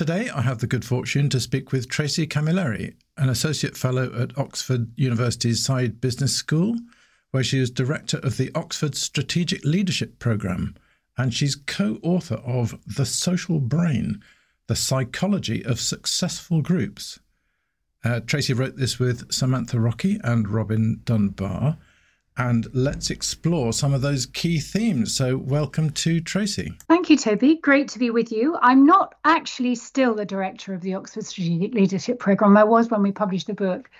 Today, I have the good fortune to speak with Tracey Camilleri, an Associate Fellow at Oxford University's Said Business School, where she is Director of the Oxford Strategic Leadership Programme, and she's co author of The Social Brain The Psychology of Successful Groups. Uh, Tracey wrote this with Samantha Rockey and Robin Dunbar and let's explore some of those key themes. So, welcome to Tracey. Thank you, Toby. Great to be with you. I'm not actually still the director of the Oxford Strategic Leadership Programme. I was when we published the book,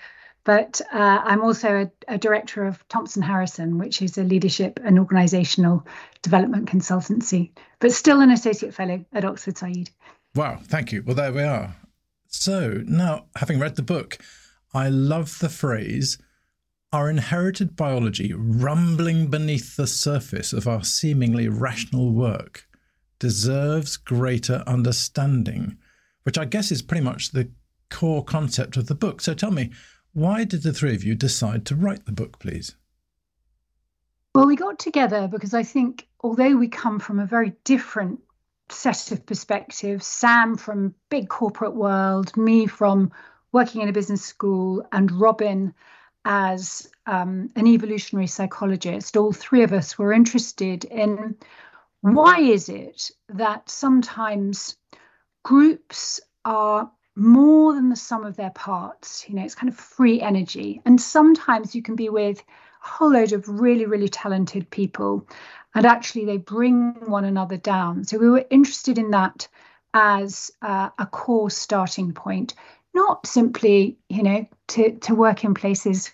but uh, I'm also a, a, director of Thompson Harrison, which is a leadership and organisational development consultancy, but still an associate fellow at Oxford Said. Wow, thank you. Well, there we are. So, now having read the book, I love the phrase our inherited biology, rumbling beneath the surface of our seemingly rational work, deserves greater understanding, which I guess is pretty much the core concept of the book. So tell me, why did the three of you decide to write the book, please? Well, we got together because I think although we come from a very different set of perspectives, Sam from big corporate world, me from working in a business school, and Robin as um, an evolutionary psychologist, all three of us were interested in why is it that sometimes groups are more than the sum of their parts. You know, it's kind of free energy. And sometimes you can be with a whole load of really, really talented people, and actually they bring one another down. So we were interested in that as uh, a core starting point not simply, you know, to, to work in places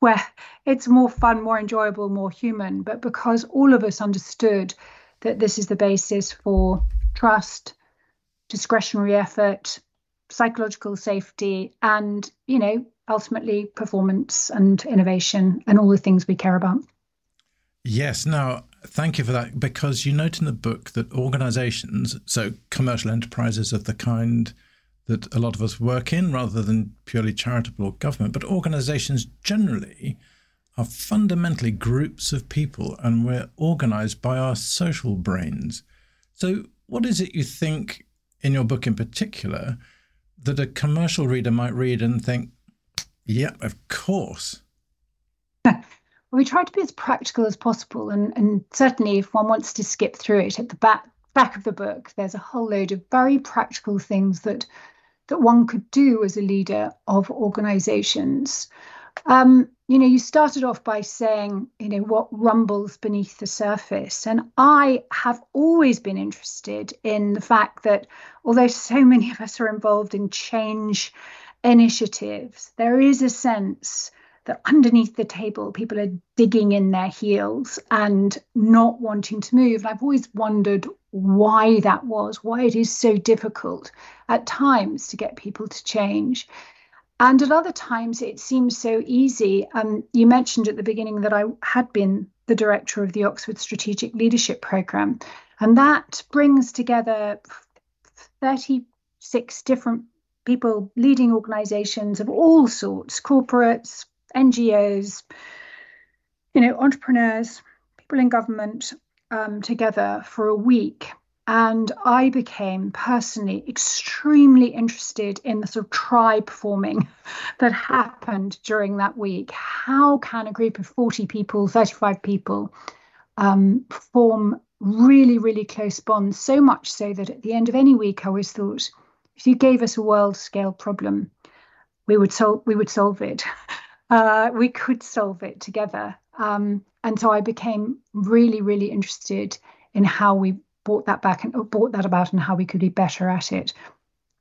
where it's more fun, more enjoyable, more human, but because all of us understood that this is the basis for trust, discretionary effort, psychological safety, and, you know, ultimately performance and innovation and all the things we care about. Yes. Now, thank you for that because you note in the book that organizations, so commercial enterprises of the kind that a lot of us work in rather than purely charitable or government, but organizations generally are fundamentally groups of people and we're organized by our social brains. So, what is it you think in your book in particular that a commercial reader might read and think, yeah, of course? we try to be as practical as possible, and, and certainly if one wants to skip through it at the back back of the book, there's a whole load of very practical things that that one could do as a leader of organizations. Um, you know, you started off by saying, you know, what rumbles beneath the surface. And I have always been interested in the fact that although so many of us are involved in change initiatives, there is a sense that underneath the table, people are digging in their heels and not wanting to move. And I've always wondered why that was, why it is so difficult at times to get people to change. And at other times, it seems so easy. Um, you mentioned at the beginning that I had been the director of the Oxford Strategic Leadership Programme, and that brings together 36 different people leading organizations of all sorts corporates, NGOs, you know, entrepreneurs, people in government um, together for a week. And I became personally extremely interested in the sort of tribe forming that happened during that week. How can a group of 40 people, 35 people, um, form really, really close bonds? So much so that at the end of any week, I always thought, if you gave us a world scale problem, we would solve we would solve it. uh, we could solve it together. Um, and so I became really, really interested in how we brought that back and brought that about and how we could be better at it.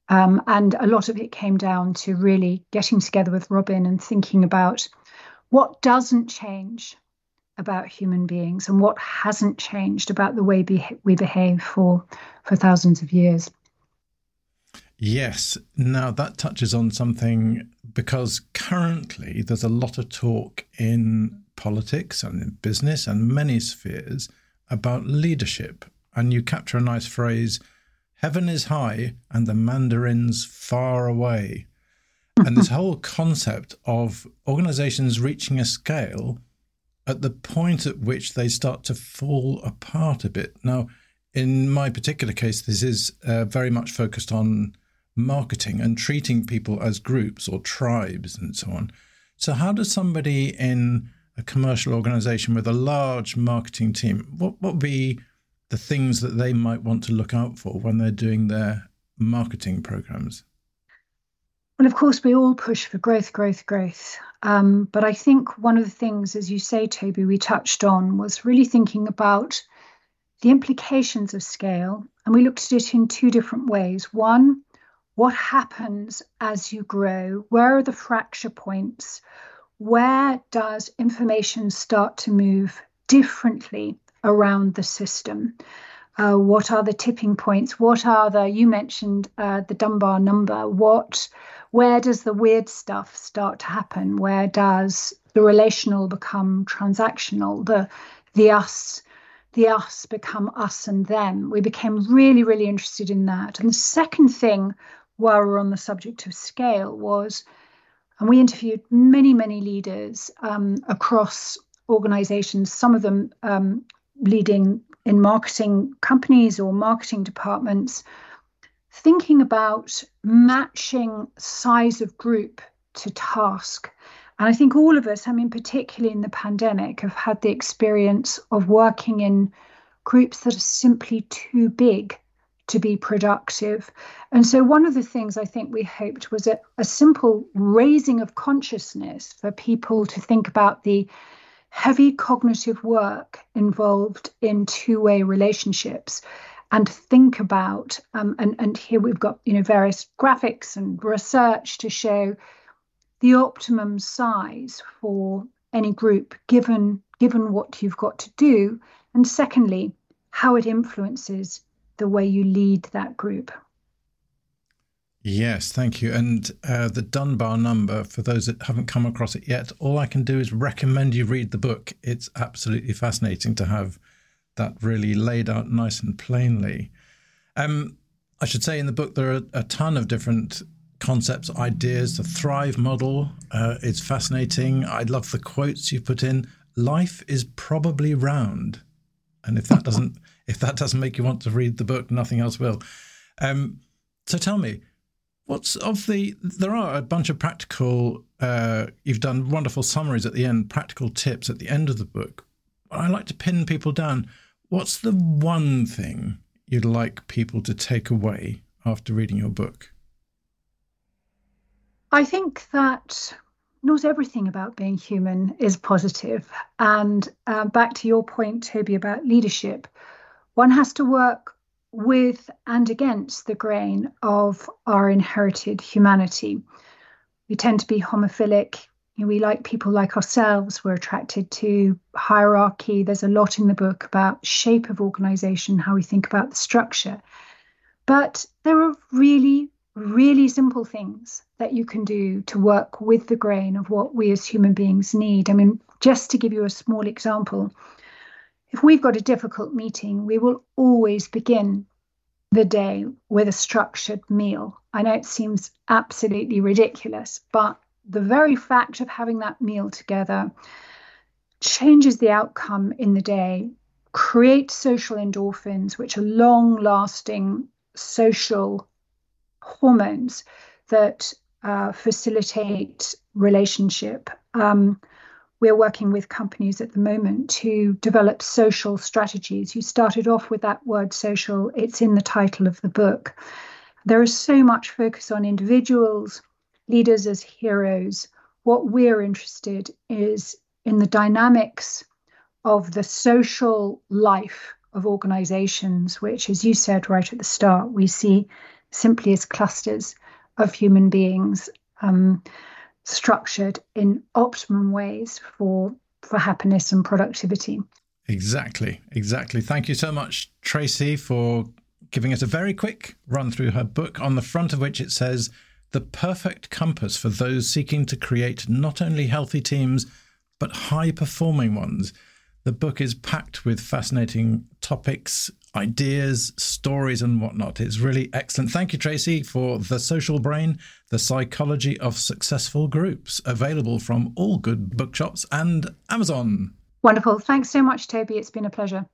Um, and a lot of it came down to really getting together with Robin and thinking about what doesn't change about human beings and what hasn't changed about the way be- we behave for for thousands of years. Yes. Now that touches on something because currently there's a lot of talk in politics and in business and many spheres about leadership. And you capture a nice phrase heaven is high and the mandarins far away. and this whole concept of organizations reaching a scale at the point at which they start to fall apart a bit. Now, in my particular case, this is uh, very much focused on marketing and treating people as groups or tribes and so on. So, how does somebody in a commercial organization with a large marketing team, what, what would be the things that they might want to look out for when they're doing their marketing programs? Well, of course, we all push for growth, growth, growth. Um, but I think one of the things, as you say, Toby, we touched on was really thinking about the implications of scale. And we looked at it in two different ways. One, what happens as you grow? Where are the fracture points? Where does information start to move differently around the system? Uh, what are the tipping points? What are the, you mentioned uh, the Dunbar number. What, where does the weird stuff start to happen? Where does the relational become transactional? The, the us the us become us and them. We became really, really interested in that. And the second thing while we're on the subject of scale was, and we interviewed many, many leaders um, across organizations, some of them um, leading in marketing companies or marketing departments, thinking about matching size of group to task. And I think all of us, I mean, particularly in the pandemic, have had the experience of working in groups that are simply too big to be productive. And so, one of the things I think we hoped was a, a simple raising of consciousness for people to think about the heavy cognitive work involved in two way relationships and think about um, and, and here we've got you know various graphics and research to show the optimum size for any group given given what you've got to do and secondly how it influences the way you lead that group. Yes, thank you. And uh, the Dunbar number, for those that haven't come across it yet, all I can do is recommend you read the book. It's absolutely fascinating to have that really laid out nice and plainly. Um, I should say in the book there are a ton of different concepts, ideas. The Thrive model uh, is fascinating. I love the quotes you put in. Life is probably round, and if that doesn't if that doesn't make you want to read the book, nothing else will. Um, so tell me, what's of the? There are a bunch of practical. Uh, you've done wonderful summaries at the end, practical tips at the end of the book. I like to pin people down. What's the one thing you'd like people to take away after reading your book? I think that not everything about being human is positive. And uh, back to your point, Toby, about leadership, one has to work with and against the grain of our inherited humanity. We tend to be homophilic. We like people like ourselves. We're attracted to hierarchy. There's a lot in the book about shape of organization, how we think about the structure. But there are really, really simple things that you can do to work with the grain of what we as human beings need. I mean, just to give you a small example, if we've got a difficult meeting, we will always begin the day with a structured meal. I know it seems absolutely ridiculous, but the very fact of having that meal together changes the outcome in the day, creates social endorphins, which are long lasting social hormones that uh, facilitate relationship. Um, we're working with companies at the moment to develop social strategies. You started off with that word social, it's in the title of the book. There is so much focus on individuals, leaders as heroes. What we're interested is in the dynamics of the social life of organizations, which, as you said right at the start, we see simply as clusters of human beings. Um, structured in optimum ways for for happiness and productivity. Exactly, exactly. Thank you so much, Tracey, for giving us a very quick run through her book, on the front of which it says, The Perfect Compass for Those Seeking to Create Not Only Healthy Teams, but High Performing Ones. The book is packed with fascinating topics, ideas, stories, and whatnot. It's really excellent. Thank you, Tracey, for The Social Brain, The Psychology of Successful Groups, available from all good bookshops and Amazon. Wonderful. Thanks so much, Toby. It's been a pleasure.